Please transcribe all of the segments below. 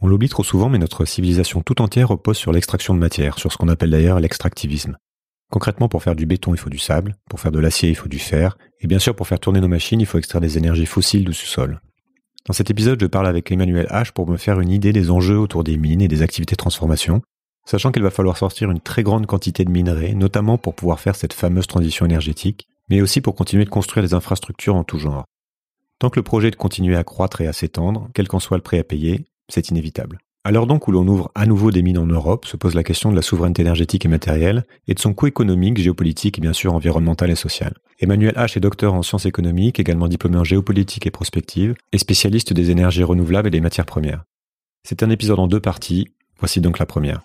On l'oublie trop souvent, mais notre civilisation tout entière repose sur l'extraction de matière, sur ce qu'on appelle d'ailleurs l'extractivisme. Concrètement, pour faire du béton, il faut du sable, pour faire de l'acier, il faut du fer, et bien sûr, pour faire tourner nos machines, il faut extraire des énergies fossiles du sous-sol. Dans cet épisode, je parle avec Emmanuel H pour me faire une idée des enjeux autour des mines et des activités de transformation, sachant qu'il va falloir sortir une très grande quantité de minerais, notamment pour pouvoir faire cette fameuse transition énergétique, mais aussi pour continuer de construire des infrastructures en tout genre. Tant que le projet de continuer à croître et à s'étendre, quel qu'en soit le prix à payer, c'est inévitable. À l'heure donc où l'on ouvre à nouveau des mines en Europe, se pose la question de la souveraineté énergétique et matérielle et de son coût économique, géopolitique et bien sûr environnemental et social. Emmanuel H est docteur en sciences économiques, également diplômé en géopolitique et prospective, et spécialiste des énergies renouvelables et des matières premières. C'est un épisode en deux parties, voici donc la première.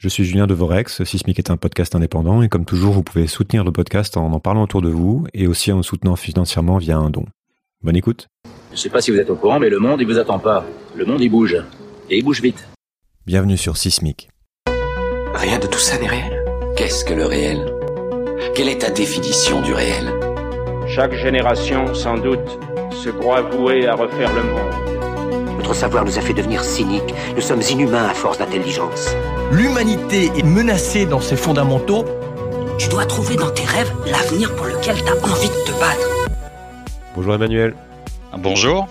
Je suis Julien Devorex, Sismic est un podcast indépendant et comme toujours vous pouvez soutenir le podcast en en parlant autour de vous et aussi en soutenant financièrement via un don. Bonne écoute. Je sais pas si vous êtes au courant, mais le monde, il vous attend pas. Le monde, il bouge. Et il bouge vite. Bienvenue sur Sismic. Rien de tout ça n'est réel. Qu'est-ce que le réel? Quelle est ta définition du réel? Chaque génération, sans doute, se croit vouée à refaire le monde. Notre savoir nous a fait devenir cyniques. Nous sommes inhumains à force d'intelligence. L'humanité est menacée dans ses fondamentaux. Tu dois trouver dans tes rêves l'avenir pour lequel tu as envie de te battre. Bonjour Emmanuel. Bonjour.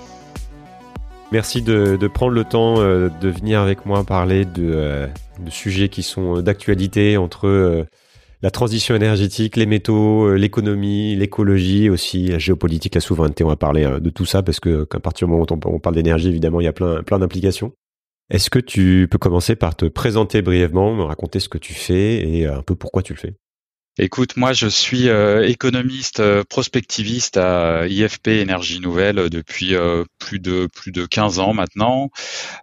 Merci de, prendre le temps euh, de venir avec moi parler de, euh, sujets qui sont d'actualité entre euh, la transition énergétique, les métaux, l'économie, l'écologie, aussi la géopolitique, la souveraineté. On va parler de tout ça parce que qu'à partir du moment où on, parle d'énergie, évidemment, il y a plein, plein d'implications. Est-ce que tu peux commencer par te présenter brièvement, me raconter ce que tu fais et un peu pourquoi tu le fais? Écoute, moi je suis euh, économiste euh, prospectiviste à IFP Énergie Nouvelle euh, depuis plus de plus de 15 ans maintenant.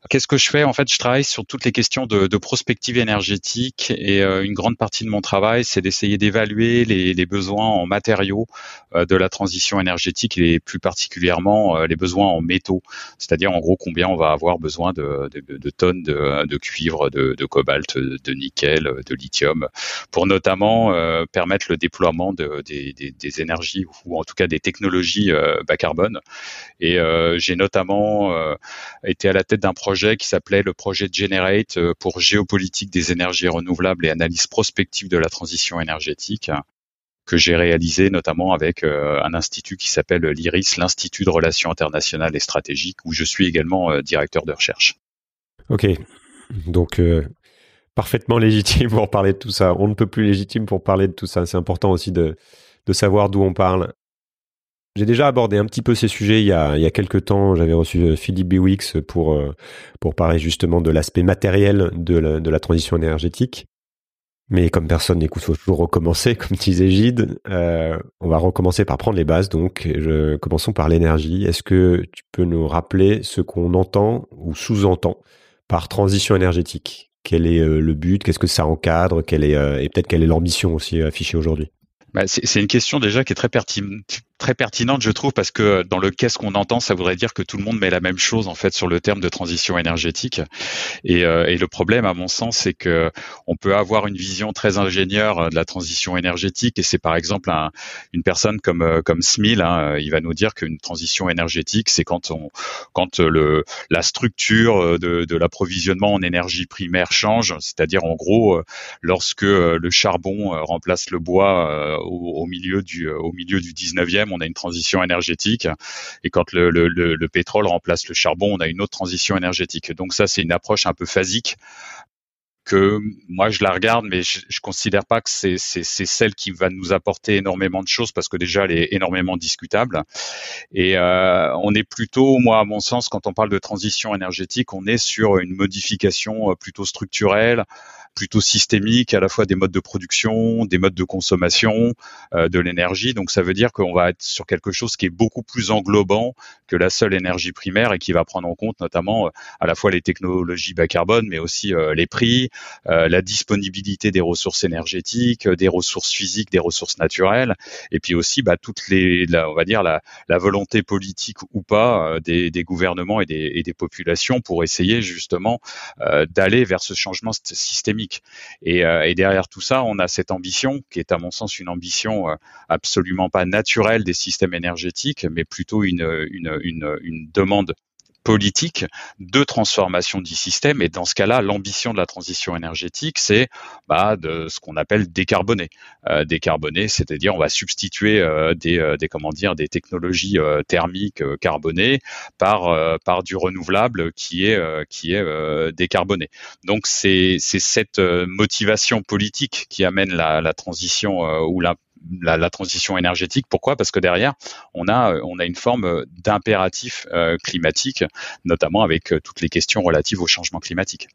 Qu'est-ce que je fais? En fait, je travaille sur toutes les questions de, prospective énergétique et une grande partie de mon travail, c'est d'essayer d'évaluer les, besoins en matériaux de la transition énergétique et plus particulièrement les besoins en métaux, c'est-à-dire en gros combien on va avoir besoin de, de, de tonnes de, cuivre, de, cobalt, de nickel, de lithium, pour notamment permettre le déploiement de, des, énergies ou en tout cas des technologies euh, bas carbone. Et euh, j'ai notamment euh, été à la tête d'un projet qui s'appelait le projet Generate pour géopolitique des énergies renouvelables et analyse prospective de la transition énergétique que j'ai réalisé notamment avec un institut qui s'appelle l'IRIS, l'Institut de Relations internationales et stratégiques, où je suis également directeur de recherche. Ok, donc parfaitement légitime pour parler de tout ça. On ne peut plus légitime pour parler de tout ça. C'est important aussi de, de savoir d'où on parle. J'ai déjà abordé un petit peu ces sujets il y a, il y a quelques temps. J'avais reçu euh, Philippe Biwix pour, euh, pour parler justement de l'aspect matériel de la, de la transition énergétique. Mais comme personne n'écoute, faut toujours recommencer, comme disait Gide. Euh, on va recommencer par prendre les bases. Donc, commençons par l'énergie. Est-ce que tu peux nous rappeler ce qu'on entend ou sous-entend par transition énergétique? Quel est euh, le but? Qu'est-ce que ça encadre? Euh, Et peut-être quelle est l'ambition aussi affichée aujourd'hui? Bah, c'est une question déjà qui est très très pertinente, je trouve, parce que dans le qu'est-ce qu'on entend, ça voudrait dire que tout le monde met la même chose en fait sur le terme de transition énergétique. Et, euh, et le problème, à mon sens, c'est que on peut avoir une vision très ingénieure de la transition énergétique, et c'est par exemple un, une personne comme euh, comme Smil, hein, il va nous dire qu'une transition énergétique, c'est quand on quand le la structure de, de l'approvisionnement en énergie primaire change, c'est-à-dire en gros lorsque le charbon remplace le bois au, au milieu du au milieu du 19e on a une transition énergétique. Et quand le, pétrole remplace le charbon, on a une autre transition énergétique. Donc ça, c'est une approche un peu phasique que moi je la regarde, mais je, je considère pas que c'est celle qui va nous apporter énormément de choses parce que déjà elle est énormément discutable. Et euh, on est plutôt, moi à mon sens, quand on parle de transition énergétique, on est sur une modification euh, plutôt structurelle, plutôt systémique, à la fois des modes de production, des modes de consommation euh, de l'énergie. Donc ça veut dire qu'on va être sur quelque chose qui est beaucoup plus englobant que la seule énergie primaire et qui va prendre en compte notamment euh, à la fois les technologies bas carbone, mais aussi euh, les prix, la disponibilité des ressources énergétiques, des ressources physiques, des ressources naturelles, et puis aussi bah, toutes les, on va dire la, la volonté politique ou pas des, des, gouvernements et des, et des, populations pour essayer justement d'aller vers ce changement systémique euh, et, derrière tout ça, on a cette ambition qui est à mon sens une ambition euh, absolument pas naturelle des systèmes énergétiques, mais plutôt une, une, une, demande politique de transformation du système. Et dans ce cas-là, l'ambition de la transition énergétique, c'est bah, de ce qu'on appelle décarboner. Euh, décarboner, c'est-à-dire on va substituer euh, des, euh, des, comment dire des technologies euh, thermiques carbonées par par du renouvelable qui est qui est décarboné. Donc c'est c'est cette motivation politique qui amène la, la transition ou la la, la, transition énergétique. Pourquoi? Parce que derrière, on a, on a une forme d'impératif euh, climatique, notamment avec euh, toutes les questions relatives au changement climatique.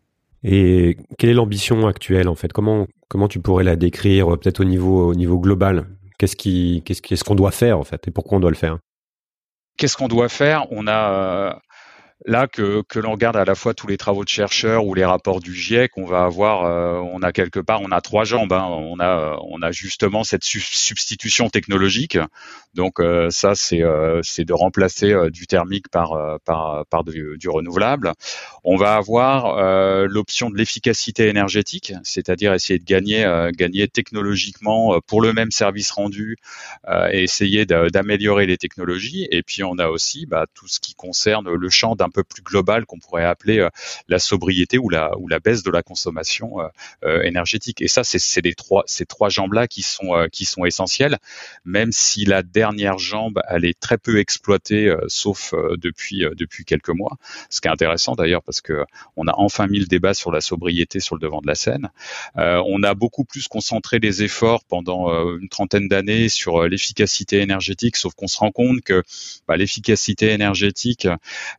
Et quelle est l'ambition actuelle en fait? Comment comment tu pourrais la décrire euh, peut-être au niveau au niveau global? Qu'est-ce qu'on doit faire en fait? Et pourquoi on doit le faire? Qu'est-ce qu'on doit faire? On a là que, l'on regarde à la fois tous les travaux de chercheurs ou les rapports du GIEC, on va avoir, euh, on a quelque part, on a trois jambes. Hein. On a justement cette substitution technologique. Donc euh, ça, c'est euh, c'est de remplacer du thermique par par par du, du renouvelable. On va avoir l'option de l'efficacité énergétique, c'est-à-dire essayer de gagner gagner technologiquement pour le même service rendu et essayer d'améliorer les technologies. Et puis on a aussi bah, tout ce qui concerne le champ d'un peu plus global qu'on pourrait appeler euh, la sobriété ou la ou la baisse de la consommation euh, euh, énergétique. Et ça, c'est les trois ces trois jambes là qui sont qui sont essentielles, même si la dernière jambe elle est très peu exploitée, sauf depuis depuis quelques mois. Ce qui est intéressant d'ailleurs parce que on a enfin mis le débat sur la sobriété sur le devant de la scène. on a beaucoup plus concentré les efforts pendant une trentaine d'années sur l'efficacité énergétique, sauf qu'on se rend compte que bah, l'efficacité énergétique,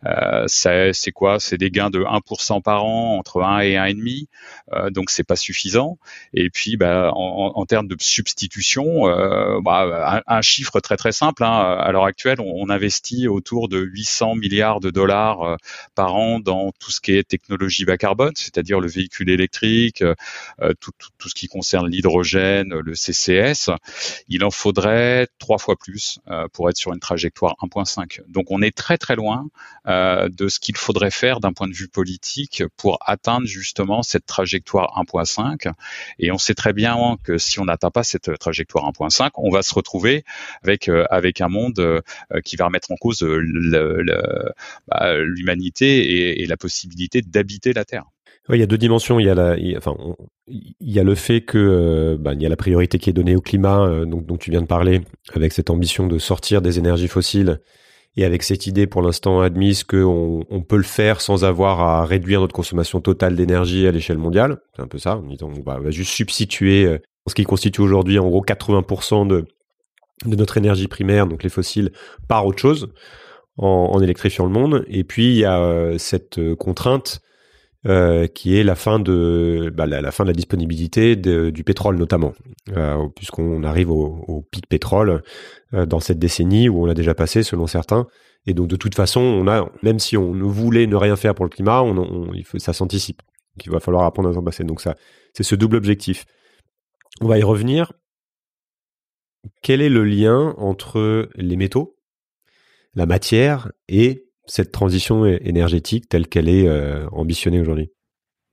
euh, c'est quoi? C'est des gains de 1% par an, entre 1 et 1,5. Euh, donc c'est pas suffisant. Et puis, bah, en, termes de substitution, euh, bah, un, chiffre très très simple. Hein, à l'heure actuelle, on, investit autour de 800 milliards de dollars euh, par an dans tout ce qui est technologie bas carbone, c'est-à-dire le véhicule électrique, euh, tout, ce qui concerne l'hydrogène, le CCS. Il en faudrait trois fois plus pour être sur une trajectoire 1.5. Donc on est très très loin de ce qu'il faudrait faire d'un point de vue politique pour atteindre justement cette trajectoire 1.5. Et on sait très bien que si on n'atteint pas cette trajectoire 1.5, on va se retrouver avec euh, avec un monde euh, qui va remettre en cause bah, l'humanité et, la possibilité d'habiter la Terre. Il y a deux dimensions. Il y a le fait que euh, bah, y a la priorité qui est donnée au climat, donc dont tu viens de parler, avec cette ambition de sortir des énergies fossiles et avec cette idée pour l'instant admise qu'on on peut le faire sans avoir à réduire notre consommation totale d'énergie à l'échelle mondiale. C'est un peu ça. On, va, juste substituer euh, ce qui constitue aujourd'hui en gros 80% de, de notre énergie primaire, donc les fossiles, par autre chose en, électrifiant le monde. Et puis il y a euh, cette euh, contrainte euh, qui est la fin de bah, la, fin de la disponibilité du pétrole notamment, puisqu'on arrive au, pic pétrole dans cette décennie où on l'a déjà passé selon certains. Et donc de toute façon, on a même si on voulait ne rien faire pour le climat, il faut, ça s'anticipe. qu'il va falloir apprendre à s'en passer. Donc ça, c'est ce double objectif. On va y revenir. Quel est le lien entre les métaux, la matière et cette transition énergétique telle qu'elle est euh, ambitionnée aujourd'hui?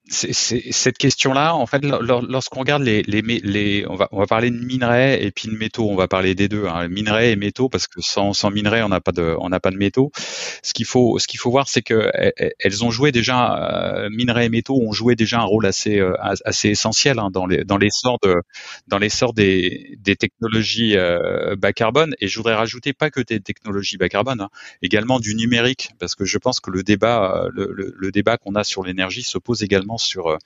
C'est, cette question-là, en fait, lorsqu'on regarde les, les, les, on va, on va parler de minerais et puis de métaux. On va parler des deux, hein, minerais et métaux, parce que sans, sans minerais, on n'a pas de, on n'a pas de métaux. Ce qu'il faut, ce qu'il faut voir, c'est que elles ont joué déjà, euh, minerais et métaux ont joué déjà un rôle assez, euh, assez essentiel hein, dans les, dans l'essor de, dans l'essor des, des technologies euh, bas carbone. Et je voudrais rajouter pas que des technologies bas carbone, hein, également du numérique, parce que je pense que le débat, le, le, le débat qu'on a sur l'énergie se pose également sur euh,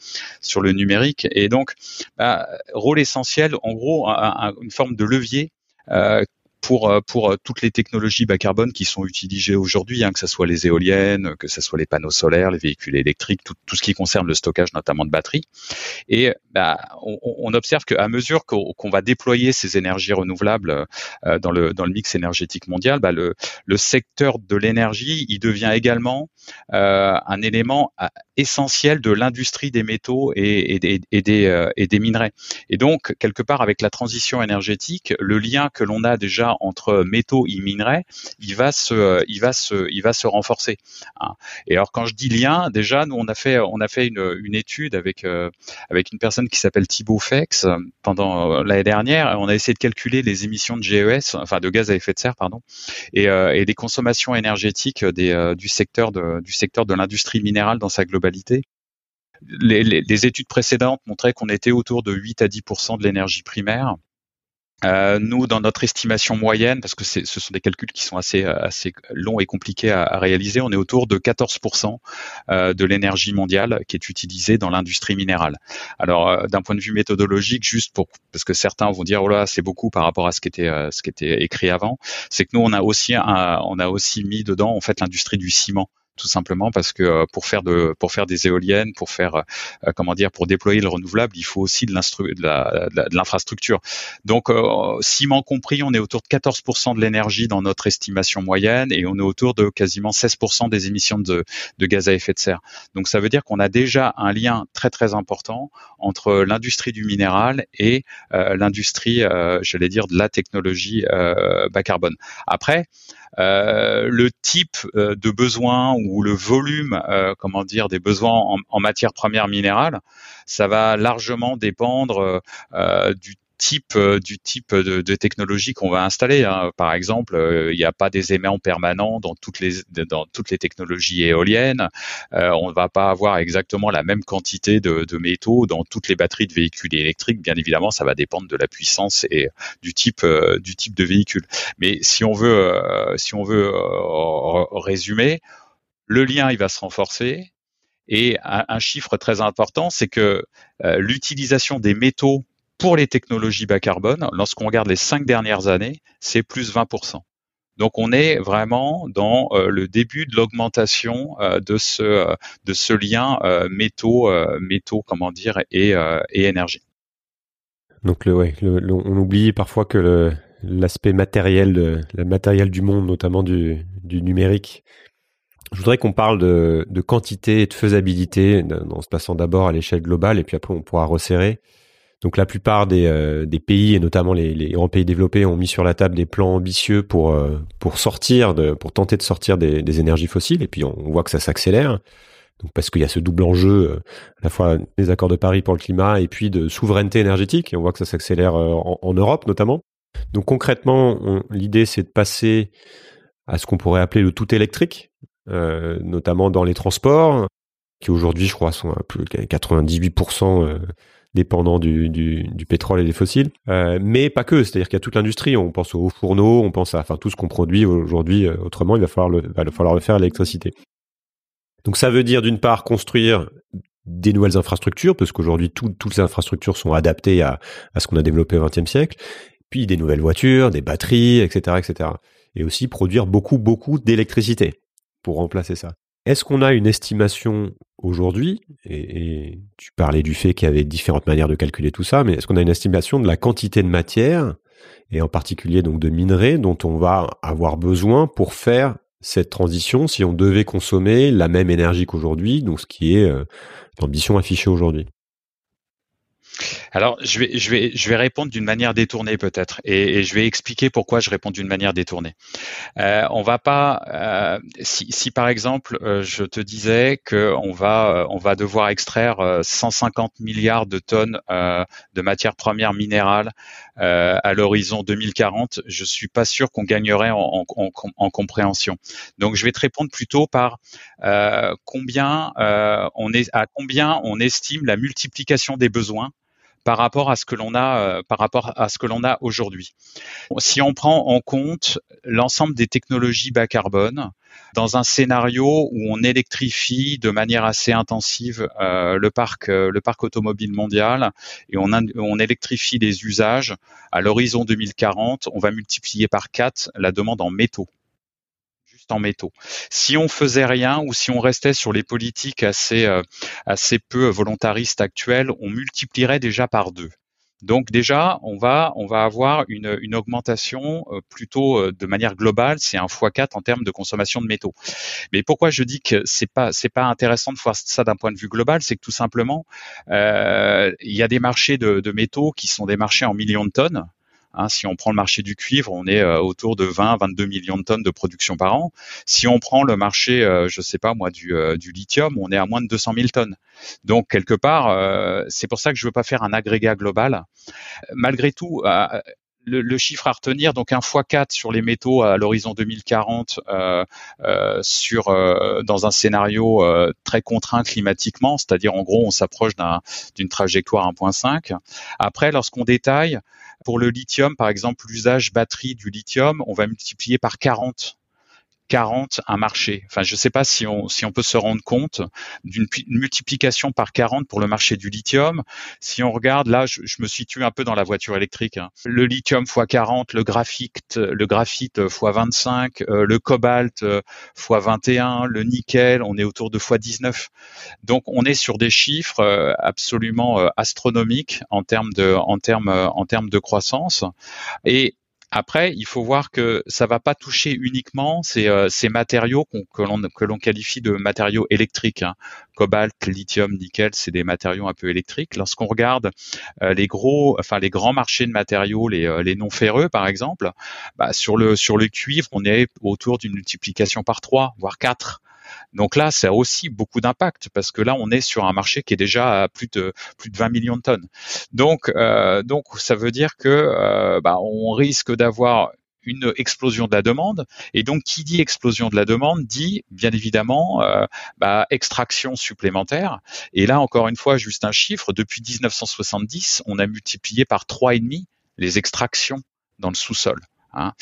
sur le numérique. Et donc, bah, rôle essentiel, en gros, une forme de levier euh, pour euh, euh, toutes les technologies bas carbone qui sont utilisées aujourd'hui, hein, que ce soit les éoliennes, que ce soit les panneaux solaires, les véhicules électriques, tout, ce qui concerne le stockage notamment de batteries. Et bah, on, observe qu'à mesure qu'on va déployer ces énergies renouvelables euh, dans le mix énergétique mondial, bah, le secteur de l'énergie, il devient également un élément essentiel de l'industrie des métaux et des minerais. Et donc quelque part avec la transition énergétique, le lien que l'on a déjà entre métaux et minerais, il va se, il va se, il va se renforcer. Hein. Et alors quand je dis lien, déjà nous on a fait, on a fait une, étude avec avec une personne qui s'appelle Thibaut Fex pendant l'année dernière. On a essayé de calculer les émissions de GES, enfin de gaz à effet de serre, pardon, et, des consommations énergétiques du secteur de, du secteur de l'industrie minérale dans sa globalité les, les, études précédentes montraient qu'on était autour de 8 à 10% de l'énergie primaire. Euh, nous, dans notre estimation moyenne, parce que ce sont des calculs qui sont assez, assez longs et compliqués à, réaliser, on est autour de 14% euh, de l'énergie mondiale qui est utilisée dans l'industrie minérale. Alors, euh, d'un point de vue méthodologique, juste pour parce que certains vont dire oh là c'est beaucoup par rapport à ce qui était euh, écrit avant, c'est que nous on a aussi on a aussi mis dedans en fait l'industrie du ciment tout simplement parce que euh, pour faire de pour faire des éoliennes, pour faire euh, comment dire, pour déployer le renouvelable, il faut aussi de l'infrastructure. Donc, euh, ciment compris, on est autour de 14% de l'énergie dans notre estimation moyenne et on est autour de quasiment 16% des émissions de, de gaz à effet de serre. Donc, ça veut dire qu'on a déjà un lien très très important entre l'industrie du minéral et l'industrie, j'allais dire, de la technologie bas carbone. Après, euh, le type euh, de besoin ou le volume, euh, comment dire, des besoins en, en matière première minérale, ça va largement dépendre du type euh, du type de, de technologie qu'on va installer. Hein. Par exemple, euh, il n'y a pas des aimants permanents dans toutes les dans toutes les technologies éoliennes. Euh, on ne va pas avoir exactement la même quantité de, de, métaux dans toutes les batteries de véhicules électriques. Bien évidemment, ça va dépendre de la puissance et du type du type de véhicule. Mais si on veut si on veut résumer, le lien il va se renforcer. Et un, un chiffre très important, c'est que l'utilisation des métaux pour les technologies bas carbone, lorsqu'on regarde les cinq dernières années, c'est plus 20%. Donc on est vraiment dans euh, le début de l'augmentation euh, de ce euh, de ce lien métaux métaux comment dire et, énergie. Donc on oublie parfois que l'aspect matériel le matériel du monde, notamment du, numérique. Je voudrais qu'on parle de, quantité et de faisabilité en se passant d'abord à l'échelle globale et puis après on pourra resserrer. Donc la plupart des, euh, pays et notamment les, grands pays développés ont mis sur la table des plans ambitieux pour euh, pour sortir de pour tenter de sortir des, énergies fossiles et puis on, voit que ça s'accélère. Donc parce qu'il y a ce double enjeu euh, à la fois des accords de Paris pour le climat et puis de souveraineté énergétique et on voit que ça s'accélère en, Europe notamment. Donc concrètement, l'idée c'est de passer à ce qu'on pourrait appeler le tout électrique, notamment dans les transports, qui aujourd'hui je crois sont à plus de 98% dépendant du, du, pétrole et des fossiles, euh, mais pas que. C'est-à-dire qu'il y a toute l'industrie. On pense aux fourneaux, on pense à enfin tout ce qu'on produit aujourd'hui. Euh, autrement, il va falloir le, va falloir faire à l'électricité. Donc ça veut dire d'une part construire des nouvelles infrastructures, parce qu'aujourd'hui toutes les infrastructures sont adaptées à, à ce qu'on a développé au XXe siècle, puis des nouvelles voitures, des batteries, etc., etc. Et aussi produire beaucoup, beaucoup d'électricité pour remplacer ça. Est-ce qu'on a une estimation aujourd'hui, et, tu parlais du fait qu'il y avait différentes manières de calculer tout ça, mais est-ce qu'on a une estimation de la quantité de matière, et en particulier donc de minerais, dont on va avoir besoin pour faire cette transition si on devait consommer la même énergie qu'aujourd'hui, donc ce qui est euh, l'ambition affichée aujourd'hui? Alors, je vais, je vais, je vais répondre d'une manière détournée peut-être, et, je vais expliquer pourquoi je réponds d'une manière détournée. Euh, on va pas, euh, si, par exemple, euh, je te disais que on va, euh, on va devoir extraire 150 milliards de tonnes de matières premières minérales à l'horizon 2040, je suis pas sûr qu'on gagnerait en, compréhension. Donc, je vais te répondre plutôt par combien on est, à combien on estime la multiplication des besoins par rapport à ce que l'on a euh, par rapport à ce que l'on a aujourd'hui. Si on prend en compte l'ensemble des technologies bas carbone dans un scénario où on électrifie de manière assez intensive euh, le parc euh, le parc automobile mondial et on, on électrifie les usages à l'horizon 2040, on va multiplier par 4 la demande en métaux en métaux. Si on faisait rien ou si on restait sur les politiques assez, euh, assez peu volontaristes actuelles, on multiplierait déjà par deux. Donc déjà, on va on va avoir une, une augmentation euh, plutôt euh, de manière globale, c'est un x4 en termes de consommation de métaux. Mais pourquoi je dis que c'est pas c'est pas intéressant de voir ça d'un point de vue global, c'est que tout simplement il y a des marchés de, de métaux qui sont des marchés en millions de tonnes Hein, si on prend le marché du cuivre, on est euh, autour de 20-22 millions de tonnes de production par an. Si on prend le marché, euh, je sais pas moi, du, euh, du, lithium, on est à moins de 200 000 tonnes. Donc quelque part, c'est pour ça que je veux pas faire un agrégat global. Malgré tout, le, chiffre à retenir, donc un x4 sur les métaux à l'horizon 2040 euh, euh, sur euh, dans un scénario euh, très contraint climatiquement, c'est-à-dire en gros on s'approche d'une trajectoire 1.5. Après, lorsqu'on détaille, pour le lithium, par exemple, l'usage batterie du lithium, on va multiplier par 40 40 un marché. Enfin, je ne sais pas si on, si on peut se rendre compte d'une multiplication par 40 pour le marché du lithium. Si on regarde, là, je, me situe un peu dans la voiture électrique. Hein. Le lithium x 40, le graphite, le graphite x 25, euh, le cobalt x 21, le nickel, on est autour de x 19. Donc, on est sur des chiffres euh, absolument euh, astronomiques en termes de, en termes, en termes de croissance. Et après, il faut voir que ça va pas toucher uniquement ces, euh, matériaux que l'on qualifie de matériaux électriques. Hein. Cobalt, lithium, nickel, c'est des matériaux un peu électriques. Lorsqu'on regarde euh, les gros, enfin les grands marchés de matériaux, les, euh, non ferreux par exemple, bah, sur le cuivre, on est autour d'une multiplication par trois, voire quatre. Donc là, ça a aussi beaucoup d'impact parce que là, on est sur un marché qui est déjà à plus de plus de 20 millions de tonnes. Donc, euh, donc ça veut dire que euh, bah, on risque d'avoir une explosion de la demande. Et donc, qui dit explosion de la demande dit bien évidemment euh, bah, extraction supplémentaire. Et là, encore une fois, juste un chiffre, depuis 1970, on a multiplié par trois et demi les extractions dans le sous-sol. Hein.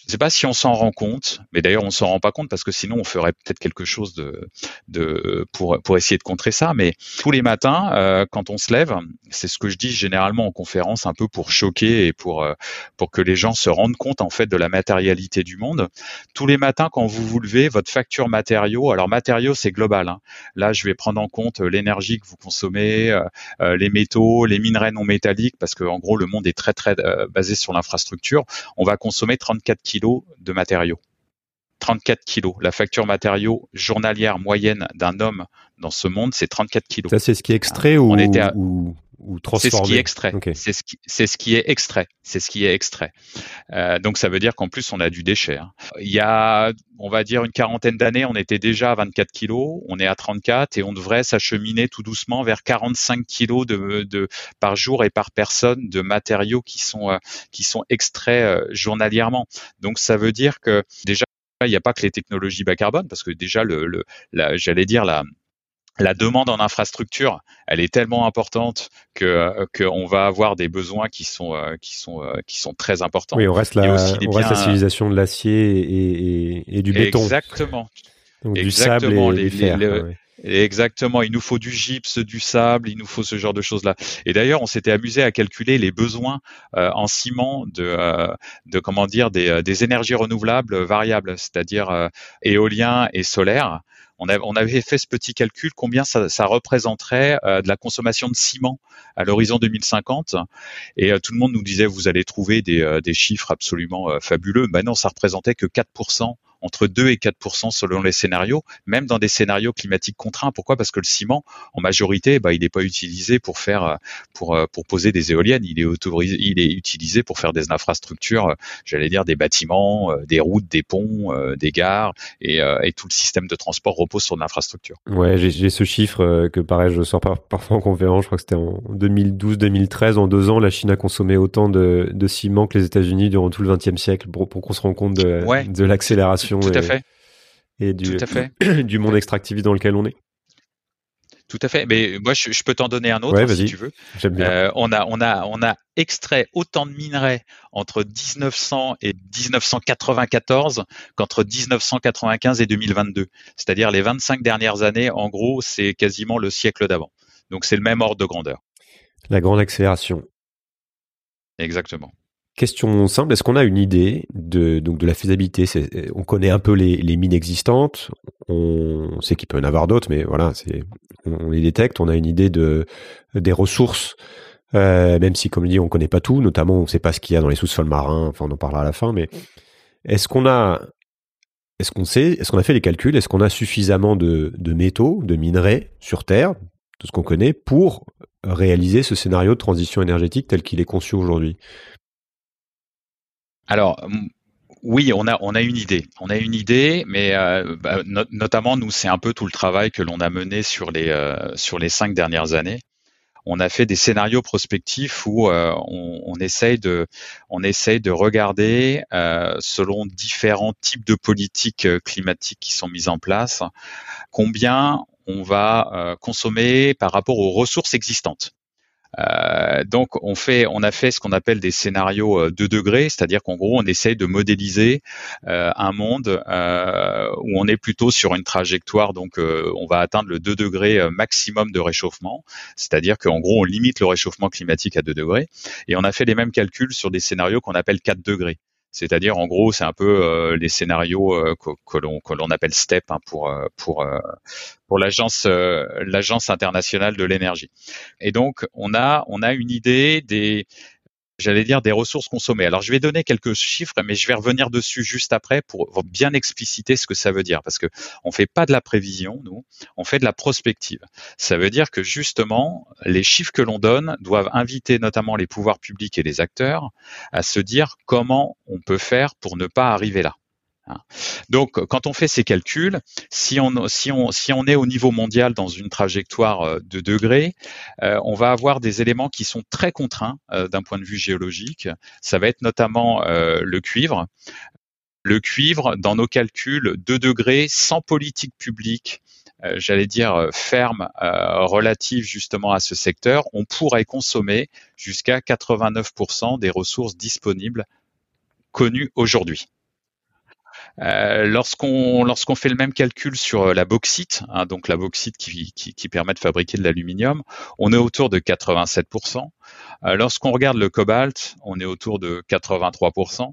Je ne sais pas si on s'en rend compte, mais d'ailleurs on s'en rend pas compte parce que sinon on ferait peut-être quelque chose pour essayer de contrer ça. Mais tous les matins, euh, quand on se lève, c'est ce que je dis généralement en conférence, un peu pour choquer et pour euh, pour que les gens se rendent compte en fait de la matérialité du monde. Tous les matins, quand vous vous levez, votre facture matériaux. Alors matériaux, c'est global. Hein. Là, je vais prendre en compte l'énergie que vous consommez, euh, les métaux, les minerais non métalliques, parce que en gros le monde est très très basé sur l'infrastructure. On va consommer 34 kilos de matériaux. 34 kilos. La facture matériaux journalière moyenne d'un homme dans ce monde, c'est 34 kilos. Ça, c'est ce qui est extrait ou, ou, transformé C'est ce qui est extrait. C'est ce, ce, qui est extrait. C'est ce qui est extrait. Euh, donc, ça veut dire qu'en plus, on a du déchet. Hein. Il y a, on va dire, une quarantaine d'années, on était déjà à 24 kilos. On est à 34 et on devrait s'acheminer tout doucement vers 45 kilos de, de, par jour et par personne de matériaux qui sont, euh, qui sont extraits euh, journalièrement. Donc, ça veut dire que déjà, il n'y a pas que les technologies bas carbone, parce que déjà, le, le j'allais dire, la, la demande en infrastructure, elle est tellement importante que qu'on va avoir des besoins qui sont euh, qui sont euh, qui sont très importants. Oui, on reste la, on reste la civilisation de l'acier et, et, du béton. Exactement. Donc du sable et du fer. Exactement, il nous faut du gypse, du sable, il nous faut ce genre de choses-là. Et d'ailleurs, on s'était amusé à calculer les besoins euh, en ciment de, euh, de comment dire des, euh, des énergies renouvelables variables, c'est-à-dire éolien et solaire. On, on, avait fait ce petit calcul, combien ça, ça représenterait de la consommation de ciment à l'horizon 2050. Et tout le monde nous disait, vous allez trouver des, des chiffres absolument fabuleux. Ben non, ça représentait que 4% entre 2 et 4% selon les scénarios, même dans des scénarios climatiques contraints. Pourquoi? Parce que le ciment, en majorité, bah, il n'est pas utilisé pour faire, euh, pour, euh, pour poser des éoliennes. Il est autorisé, il est utilisé pour faire des infrastructures, euh, j'allais dire des bâtiments, des routes, des ponts, des gares, et, et tout le système de transport repose sur l'infrastructure. Ouais, j'ai ce chiffre que pareil, je sors parfois en conférence. Je crois que c'était en 2012-2013. En deux ans, la Chine a consommé autant de, de ciment que les États-Unis durant tout le XXe siècle, pour, pour qu'on se rende compte de, de l'accélération tout à fait. et du, du monde extractiviste dans lequel on est. Tout à fait. Mais moi, je, peux t'en donner un autre si tu veux. Euh, on a, on a, on a extrait autant de minerais entre 1900 et 1994 qu'entre 1995 et 2022. C'est-à-dire les 25 dernières années. En gros, c'est quasiment le siècle d'avant. Donc, c'est le même ordre de grandeur. La grande accélération. Exactement. Question simple, est-ce qu'on a une idée de, donc de la faisabilité? On connaît un peu les, mines existantes, on sait qu'il peut y en avoir d'autres, mais voilà, on, les détecte, on a une idée de, des ressources, euh, même si, comme je dis, on ne connaît pas tout, notamment on ne sait pas ce qu'il y a dans les sous-sols marins, enfin on en parlera à la fin, mais est-ce qu'on a, est-ce qu'on sait, est-ce qu'on a fait les calculs, est-ce qu'on a suffisamment de, de métaux, de minerais sur Terre, tout ce qu'on connaît, pour réaliser ce scénario de transition énergétique tel qu'il est conçu aujourd'hui? Alors, oui, on a on a une idée. On a une idée, mais euh, bah, notamment nous, c'est un peu tout le travail que l'on a mené sur les euh, sur les cinq dernières années. On a fait des scénarios prospectifs où euh, on, on, essaye de on essaye de regarder selon différents types de politiques climatiques qui sont mises en place, combien on va consommer par rapport aux ressources existantes. Euh, donc on a fait ce qu'on appelle des scénarios 2 euh, degrés, c'est-à-dire qu'en gros on essaye de modéliser euh, un monde où on est plutôt sur une trajectoire, donc on va atteindre le 2 degrés maximum de réchauffement, c'est-à-dire qu'en gros on limite le réchauffement climatique à 2 degrés, et on a fait les mêmes calculs sur des scénarios qu'on appelle 4 degrés. C'est-à-dire, en gros, c'est un peu euh, les scénarios euh, que, l'on appelle STEP hein, pour euh, l'agence internationale de l'énergie. Et donc, on a on a une idée des j'allais dire des ressources consommées. Alors je vais donner quelques chiffres, mais je vais revenir dessus juste après pour bien expliciter ce que ça veut dire, parce que on fait pas de la prévision, nous, on fait de la prospective. Ça veut dire que justement, les chiffres que l'on donne doivent inviter notamment les pouvoirs publics et les acteurs à se dire comment on peut faire pour ne pas arriver là. Hein. Donc, quand on fait ces calculs, si on, est au niveau mondial dans une trajectoire euh, de degrés, euh, on va avoir des éléments qui sont très contraints euh, d'un point de vue géologique. Ça va être notamment le cuivre. Le cuivre, dans nos calculs, 2 degrés sans politique publique, j'allais dire ferme relative justement à ce secteur, on pourrait consommer jusqu'à 89% des ressources disponibles connues aujourd'hui. Euh, lorsqu'on fait le même calcul sur euh, la bauxite, hein, donc la bauxite qui, permet de fabriquer de l'aluminium, on est autour de 87%. Euh, lorsqu'on regarde le cobalt, on est autour de 83%.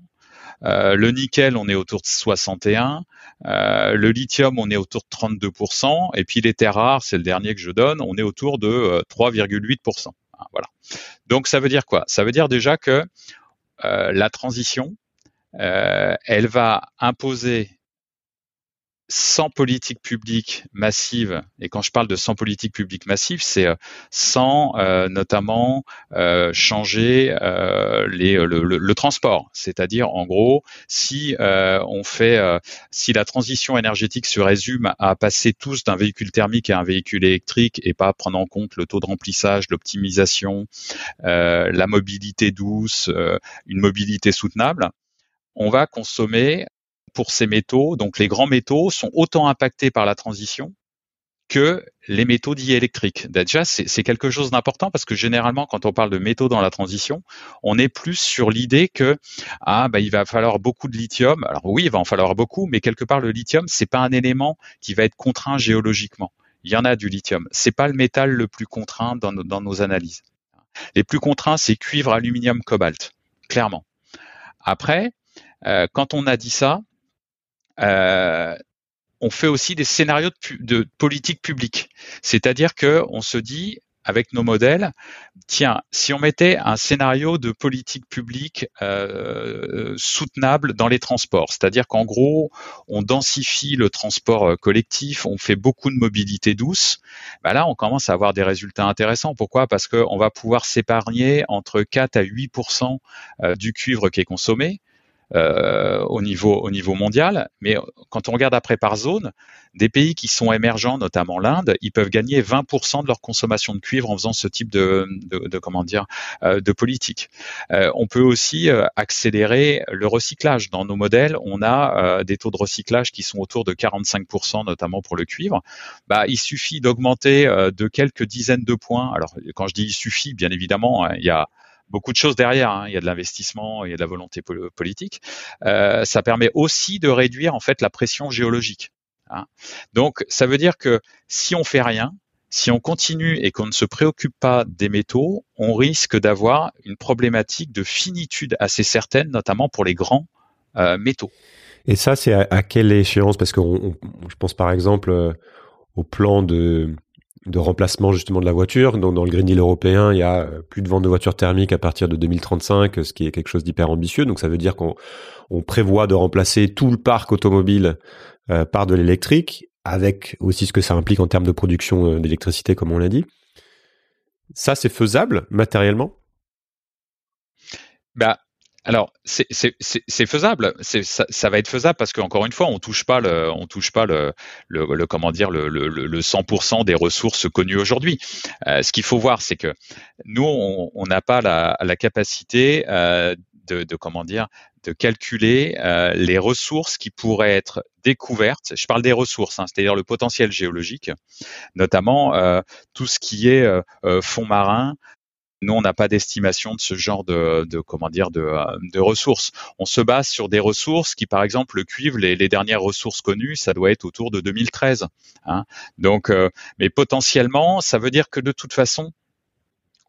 Euh, le nickel, on est autour de 61. Euh, le lithium, on est autour de 32%. Et puis les terres rares, c'est le dernier que je donne, on est autour de 3,8%. Hein, voilà. Donc ça veut dire quoi? Ça veut dire déjà que la transition, euh, elle va imposer sans politique publique massive, et quand je parle de sans politique publique massive, c'est euh, sans euh, notamment changer les, le, transport. C'est-à-dire, en gros, si on fait, si la transition énergétique se résume à passer tous d'un véhicule thermique à un véhicule électrique et pas prendre en compte le taux de remplissage, l'optimisation, la mobilité douce, une mobilité soutenable, on va consommer pour ces métaux, donc les grands métaux sont autant impactés par la transition que les métaux dits électriques. Déjà, c'est quelque chose d'important parce que généralement, quand on parle de métaux dans la transition, on est plus sur l'idée que ah bah il va falloir beaucoup de lithium. Alors oui, il va en falloir beaucoup, mais quelque part le lithium, c'est pas un élément qui va être contraint géologiquement. Il y en a du lithium. C'est pas le métal le plus contraint dans nos analyses. Les plus contraints, c'est cuivre, aluminium, cobalt, clairement. Après, euh, quand on a dit ça, euh, on fait aussi des scénarios de, politique publique. C'est-à-dire que on se dit avec nos modèles, tiens, si on mettait un scénario de politique publique euh, soutenable dans les transports, c'est-à-dire qu'en gros, on densifie le transport collectif, on fait beaucoup de mobilité douce, bah là, on commence à avoir des résultats intéressants. Pourquoi? Parce qu'on va pouvoir s'épargner entre 4 à 8% du cuivre qui est consommé. Euh, au niveau au niveau mondial. Mais quand on regarde après par zone, des pays qui sont émergents, notamment l'Inde, ils peuvent gagner 20% de leur consommation de cuivre en faisant ce type de, de, de comment dire euh, de politique. Euh, on peut aussi accélérer le recyclage. Dans nos modèles, on a des taux de recyclage qui sont autour de 45%, notamment pour le cuivre. Bah, il suffit d'augmenter de quelques dizaines de points. Alors, quand je dis il suffit, bien évidemment, hein, il y a beaucoup de choses derrière. Hein. Il y a de l'investissement, il y a de la volonté politique. Euh, ça permet aussi de réduire en fait la pression géologique. Hein. Donc, ça veut dire que si on fait rien, si on continue et qu'on ne se préoccupe pas des métaux, on risque d'avoir une problématique de finitude assez certaine, notamment pour les grands euh, métaux. Et ça, c'est à, quelle échéance? Parce que je pense par exemple euh, au plan de de remplacement justement de la voiture. Donc dans le Green Deal européen, il y a euh, plus de ventes de voitures thermiques à partir de 2035, ce qui est quelque chose d'hyper ambitieux. Donc ça veut dire qu'on prévoit de remplacer tout le parc automobile euh, par de l'électrique, avec aussi ce que ça implique en termes de production euh, d'électricité, comme on l'a dit. Ça, c'est faisable matériellement? Bah, alors, c'est faisable. Ça, ça, va être faisable parce qu'encore une fois, on touche pas le, on touche pas le, le, le comment dire, le, le, le 100% des ressources connues aujourd'hui. Euh, ce qu'il faut voir, c'est que nous, on n'a pas la, la capacité euh, de, de, comment dire, de calculer euh, les ressources qui pourraient être découvertes. Je parle des ressources, hein, c'est-à-dire le potentiel géologique, notamment euh, tout ce qui est euh, euh fond marin, nous, on n'a pas d'estimation de ce genre de, de comment dire de, ressources. On se base sur des ressources qui, par exemple, le cuivre, les, dernières ressources connues, ça doit être autour de 2013. Hein. Donc, euh, mais potentiellement, ça veut dire que de toute façon,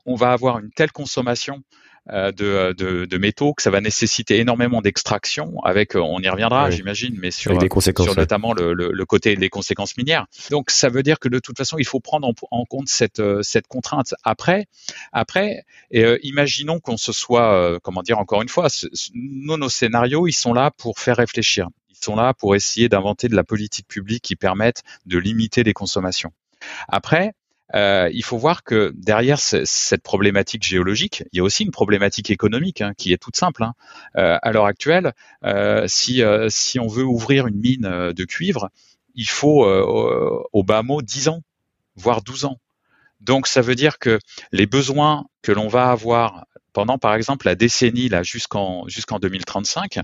on va avoir une telle consommation de, de, de, métaux que ça va nécessiter énormément d'extraction avec euh, on y reviendra j'imagine mais sur, sur notamment le, le, le, côté des conséquences minières. Donc ça veut dire que de toute façon il faut prendre en, compte cette, euh, cette contrainte après. Après et, imaginons qu'on se soit comment dire encore une fois nous nos scénarios ils sont là pour faire réfléchir. Ils sont là pour essayer d'inventer de la politique publique qui permette de limiter les consommations. Après euh, il faut voir que derrière cette problématique géologique, il y a aussi une problématique économique hein, qui est toute simple. Hein. Euh, à l'heure actuelle, euh, si, euh, si on veut ouvrir une mine euh, de cuivre, il faut au bas mot 10 ans, voire 12 ans. Donc ça veut dire que les besoins que l'on va avoir pendant par exemple la décennie là jusqu'en jusqu'en 2035,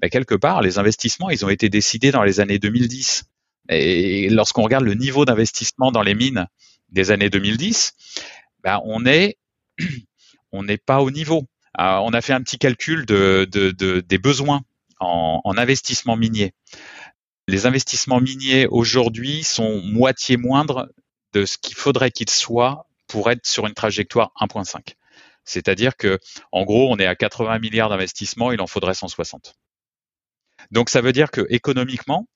ben, quelque part les investissements ils ont été décidés dans les années 2010. Et lorsqu'on regarde le niveau d'investissement dans les mines des années 2010, ben on est on n'est pas au niveau. Euh, on a fait un petit calcul de, de, de des besoins en, en, investissement minier. Les investissements miniers aujourd'hui sont moitié moindres de ce qu'il faudrait qu'ils soient pour être sur une trajectoire 1.5. C'est-à-dire que, en gros, on est à 80 milliards d'investissements, il en faudrait 160. Donc, ça veut dire que économiquement,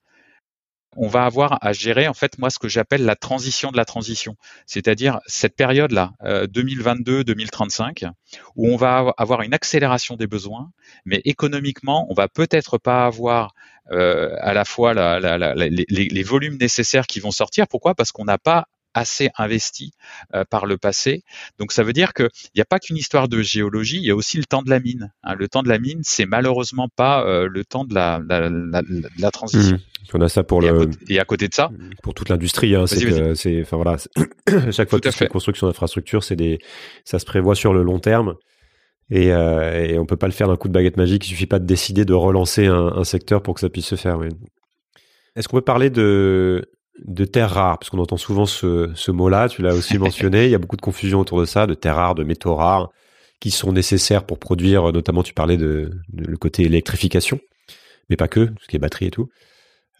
on va avoir à gérer en fait moi ce que j'appelle la transition de la transition, c'est-à-dire cette période-là, 2022-2035, euh, où on va avoir une accélération des besoins, mais économiquement, on va peut-être pas avoir euh, à la fois les, volumes nécessaires qui vont sortir. Pourquoi? Parce qu'on n'a pas assez investi euh, par le passé. Donc ça veut dire qu'il n'y a pas qu'une histoire de géologie, il y a aussi le temps de la mine. Hein. Le temps de la mine, c'est malheureusement pas euh, le temps de la, la, la, la transition. Mmh. On a ça pour et le à côté, et à côté de ça, pour toute l'industrie, hein, c'est c'est enfin voilà, chaque fois que tu fais construction d'infrastructure, c'est des ça se prévoit sur le long terme. Et, euh, et on peut pas le faire d'un coup de baguette magique. Il suffit pas de décider de relancer un, un secteur pour que ça puisse se faire. Est-ce qu'on peut parler de de terres rares, parce qu'on entend souvent ce, ce mot-là, tu l'as aussi mentionné, il y a beaucoup de confusion autour de ça, de terres rares, de métaux rares, qui sont nécessaires pour produire, notamment tu parlais de, le côté électrification, mais pas que, ce qui est batterie et tout.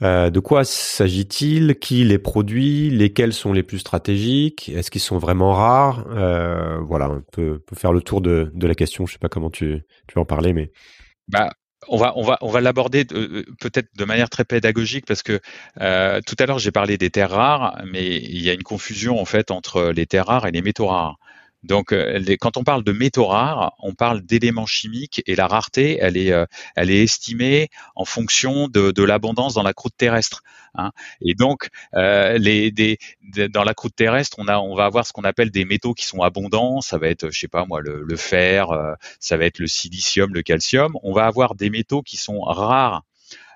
Euh, de quoi s'agit-il? Qui les produit? Lesquels sont les plus stratégiques? Est-ce qu'ils sont vraiment rares? Euh, Voilà, on peut, peut, faire le tour de, de la question. Je sais pas comment tu, en parler, mais bah, on va on va on va l'aborder euh, peut-être de manière très pédagogique parce que euh, tout à l'heure j'ai parlé des terres rares, mais il y a une confusion en fait entre les terres rares et les métaux rares. Donc, euh, quand on parle de métaux rares, on parle d'éléments chimiques et la rareté, elle est, euh, estimée en fonction de, l'abondance dans la croûte terrestre. Hein. Et donc, euh, dans la croûte terrestre, on, va avoir ce qu'on appelle des métaux qui sont abondants. Ça va être, je sais pas moi, le fer, ça va être le silicium, le calcium. On va avoir des métaux qui sont rares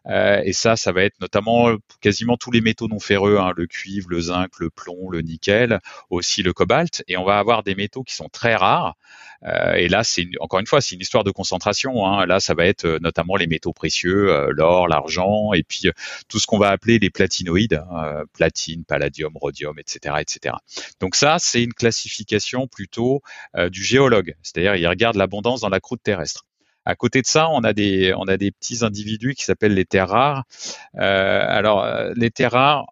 euh, et ça, ça va être notamment quasiment tous les métaux non ferreux, hein, le cuivre, le zinc, le plomb, le nickel, aussi le cobalt. Et on va avoir des métaux qui sont très rares. Euh, et là, c'est encore une fois, c'est une histoire de concentration. Hein. Là, ça va être euh, notamment les métaux précieux, l'or, l'argent, et puis tout ce qu'on va appeler les platinoïdes, hein, platine, palladium, rhodium, etc., etc. Donc ça, c'est une classification plutôt du géologue, c'est-à-dire il regarde l'abondance dans la croûte terrestre. À côté de ça, on a des, on a des petits individus qui s'appellent les terres rares. Euh, alors, euh, les terres rares,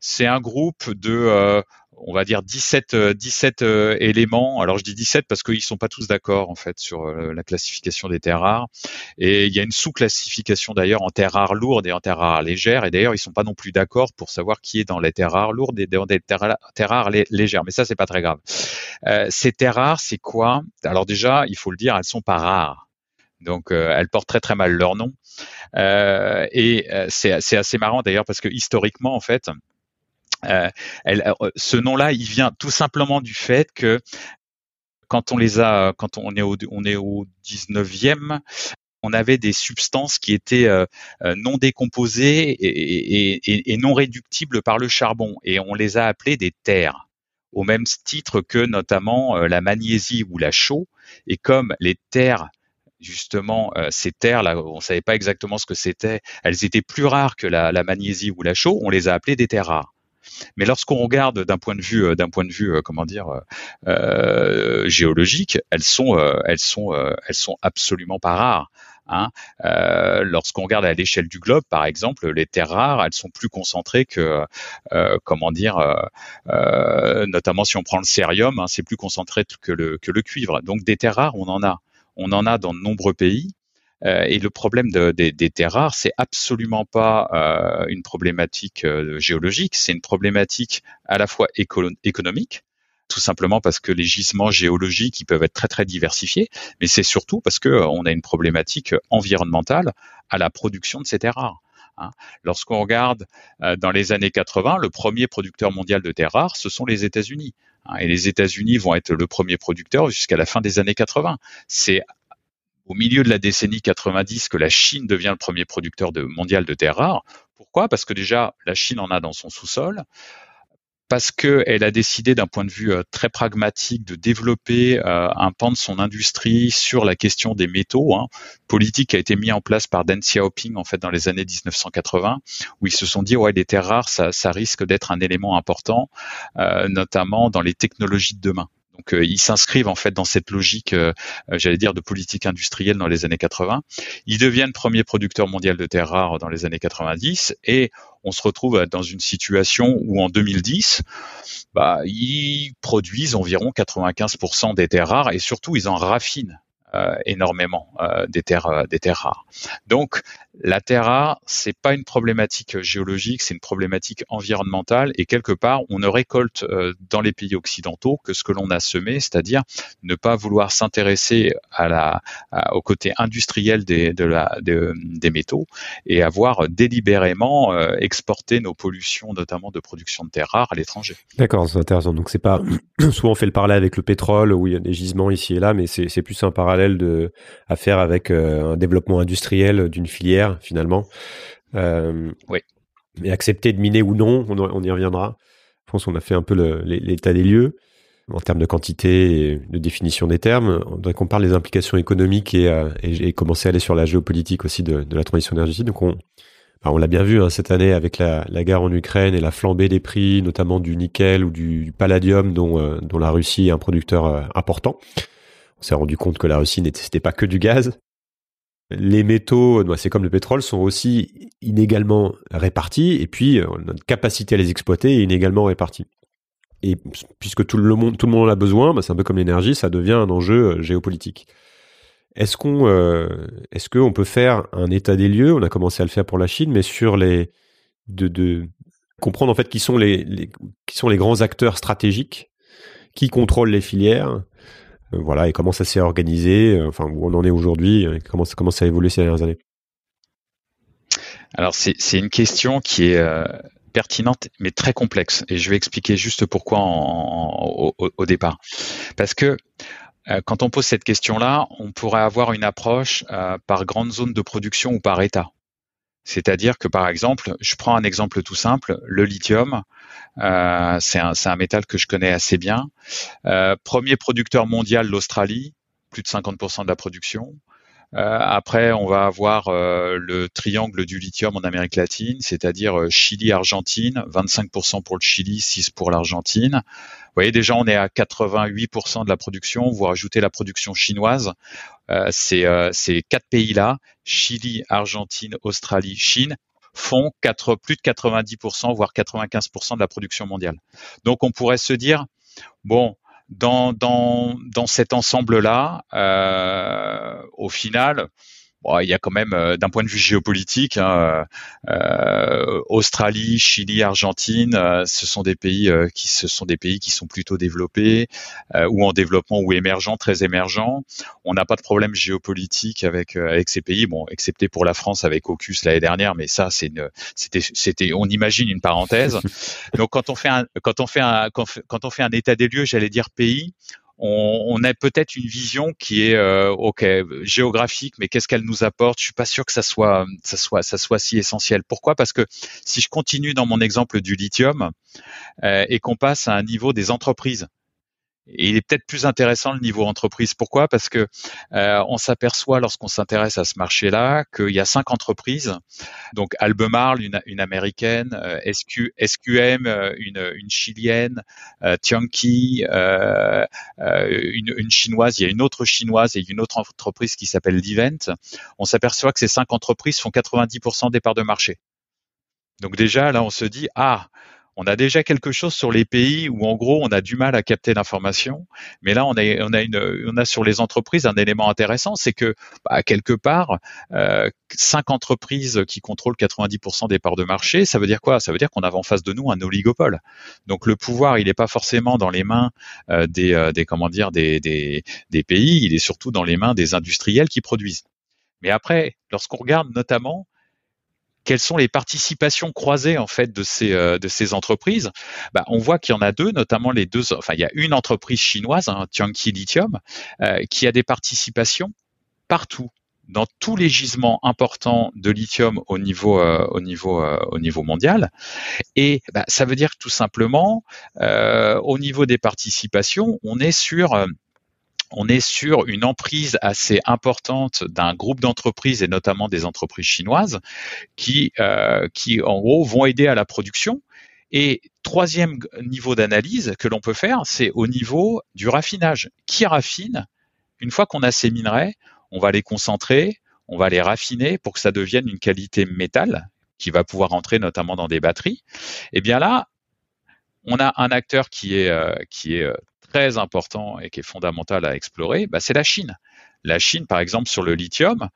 c'est un groupe de, euh, on va dire 17, 17 éléments. Alors je dis 17 parce qu'ils sont pas tous d'accord en fait sur la classification des terres rares. Et il y a une sous-classification d'ailleurs en terres rares lourdes et en terres rares légères. Et d'ailleurs ils sont pas non plus d'accord pour savoir qui est dans les terres rares lourdes et dans les terres, rares légères. Mais ça c'est pas très grave. Euh, ces terres rares, c'est quoi? Alors déjà, il faut le dire, elles sont pas rares. Donc, euh, elles portent très très mal leur nom. Euh, et c'est assez marrant d'ailleurs parce que historiquement, en fait, ce nom-là, il vient tout simplement du fait que quand on les a, quand on est au, on est au 19e, on avait des substances qui étaient euh, euh, non décomposées et, non réductibles par le charbon, et on les a appelées des terres, au même titre que notamment euh, la magnésie ou la chaux. Et comme les terres justement ces terres là, on savait pas exactement ce que c'était, elles étaient plus rares que la, la magnésie ou la chaux, on les a appelées des terres rares. Mais lorsqu'on regarde d'un point de vue, euh, d'un point de vue, euh, comment dire, euh, géologique, elles sont, elles sont, elles sont absolument pas rares. Hein. Lorsqu'on regarde à l'échelle du globe, par exemple, les terres rares, elles sont plus concentrées que, comment dire, notamment si on prend le cérium, hein, c'est plus concentré que le, que le cuivre. Donc des terres rares, on en a. On en a dans de nombreux pays. Euh, et le problème des terres rares, c'est absolument pas euh, une problématique euh, géologique, c'est une problématique à la fois économique, tout simplement parce que les gisements géologiques ils peuvent être très très diversifiés, mais c'est surtout parce que on a une problématique environnementale à la production de ces terres rares. Hein. Lorsqu'on regarde dans les années 80, le premier producteur mondial de terres rares, ce sont les États-Unis. Hein. et les États-Unis vont être le premier producteur jusqu'à la fin des années 80. C'est au milieu de la décennie 90 que la Chine devient le premier producteur mondial de terres rares. Pourquoi? Parce que déjà, la Chine en a dans son sous-sol parce qu'elle a décidé d'un point de vue euh, très pragmatique de développer euh, un pan de son industrie sur la question des métaux, hein, politique qui a été mis en place par Deng Xiaoping en fait dans les années 1980, où ils se sont dit ouais les terres rares ça, ça risque d'être un élément important, euh, notamment dans les technologies de demain. Donc euh, ils s'inscrivent en fait dans cette logique, euh, euh, j'allais dire, de politique industrielle dans les années 80. Ils deviennent premier producteur mondial de terres rares dans les années 90 et on se retrouve dans une situation où en 2010, bah, ils produisent environ 95% des terres rares et surtout ils en raffinent énormément euh, des terres euh, des terres rares. Donc la terre rare, c'est pas une problématique géologique, c'est une problématique environnementale et quelque part on ne récolte dans les pays occidentaux que ce que l'on a semé, c'est-à-dire ne pas vouloir s'intéresser au côté industriel des métaux et avoir délibérément exporté nos pollutions notamment de production de terres rares à l'étranger. D'accord, c'est intéressant. Donc c'est pas souvent on fait le parallèle avec le pétrole où il y a des gisements ici et là, mais c'est plus un parallèle de, à faire avec euh, un développement industriel d'une filière finalement. Euh, oui. Et accepter de miner ou non, on, y reviendra. Je pense qu'on a fait un peu l'état des lieux en termes de quantité et de définition des termes. On devrait qu'on parle des implications économiques et, euh, et, commencer à aller sur la géopolitique aussi de, la transition énergétique. Donc on, bah, on l'a bien vu hein, cette année avec la, guerre en Ukraine et la flambée des prix, notamment du nickel ou du, palladium, dont, dont la Russie est un producteur important s'est rendu compte que la Russie n'était pas que du gaz. Les métaux, c'est comme le pétrole, sont aussi inégalement répartis, et puis euh, notre capacité à les exploiter est inégalement répartie. Et puisque tout le monde, tout le monde en a besoin, bah, c'est un peu comme l'énergie, ça devient un enjeu euh, géopolitique. Est-ce qu'on, euh, qu'on peut faire un état des lieux? On a commencé à le faire pour la Chine, mais sur les, de, comprendre en fait qui sont les, qui sont les grands acteurs stratégiques, qui contrôlent les filières, euh, voilà, et comment ça s'est organisé, euh, enfin où on en est aujourd'hui, euh, comment, comment ça a évolué ces dernières années? Alors c'est une question qui est pertinente mais très complexe, et je vais expliquer juste pourquoi au, départ. Parce que quand on pose cette question-là, on pourrait avoir une approche par grande zone de production ou par état. C'est-à-dire que par exemple, je prends un exemple tout simple, le lithium, euh, c'est un, métal que je connais assez bien. Euh, premier producteur mondial, l'Australie, plus de 50% de la production. Euh, après, on va avoir le triangle du lithium en Amérique latine, c'est-à-dire Chili, Argentine, 25% pour le Chili, 6% pour l'Argentine. Vous voyez, déjà, on est à 88% de la production. Vous rajoutez la production chinoise. ces quatre pays-là, Chili, Argentine, Australie, Chine, font plus de 90%, voire 95% de la production mondiale. Donc on pourrait se dire, bon, dans, dans, dans cet ensemble-là, euh, au final, il y a quand même, euh, d'un point de vue géopolitique, hein, euh, Australie, Chili, Argentine, euh, ce sont des pays qui ce sont des pays qui sont plutôt développés ou en développement ou émergents, très émergents. On n'a pas de problème géopolitique avec avec ces pays, bon, excepté pour la France avec AUKUS l'année dernière, mais ça c'est c'était, c'était, on imagine une parenthèse. Donc quand on fait un, quand on fait un, quand on fait un état des lieux, j'allais dire pays, on, a peut-être une vision qui est euh, ok géographique, mais qu'est-ce qu'elle nous apporte? Je suis pas sûr que ça soit ça soit ça soit si essentiel. Pourquoi? Parce que si je continue dans mon exemple du lithium euh, et qu'on passe à un niveau des entreprises, et il est peut-être plus intéressant le niveau entreprise. Pourquoi? Parce que euh, on s'aperçoit lorsqu'on s'intéresse à ce marché-là qu'il y a cinq entreprises, donc Albemarle, une, une américaine, euh, SQ, SQM, euh, une, une chilienne, euh, Tianqi, euh, une, une, chinoise. Il y a une autre chinoise et une autre entreprise qui s'appelle Livent. On s'aperçoit que ces cinq entreprises font 90% des parts de marché. Donc déjà là, on se dit ah on a déjà quelque chose sur les pays où en gros on a du mal à capter l'information, mais là on a on a une on a sur les entreprises un élément intéressant, c'est que bah, quelque part euh, cinq entreprises qui contrôlent 90% des parts de marché, ça veut dire quoi? Ça veut dire qu'on a en face de nous un oligopole. Donc le pouvoir il n'est pas forcément dans les mains euh, des, euh, des comment dire des, des des pays, il est surtout dans les mains des industriels qui produisent. Mais après, lorsqu'on regarde notamment quelles sont les participations croisées en fait de ces euh, entreprises? Bah, On voit qu'il y en a deux, notamment les deux. Enfin, il y a une entreprise chinoise, hein, Tianqi Lithium, euh, qui a des participations partout dans tous les gisements importants de lithium au niveau euh, mondial et bah, ça veut dire que tout simplement au niveau des participations on est sur on est sur une emprise assez importante d'un groupe d'entreprises et notamment des entreprises chinoises qui, euh, qui en gros vont aider à la production. Et troisième niveau d'analyse que l'on peut faire, c'est au niveau du raffinage. Qui raffine? Une fois qu'on a ces minerais, on va les concentrer, on va les raffiner pour que ça devienne une qualité métal qui va pouvoir entrer notamment dans des batteries. Et eh bien là, on a un acteur qui est, euh, qui est euh, très important et qui est fondamental à explorer, bah, c'est la Chine. La Chine, par exemple, sur le lithium,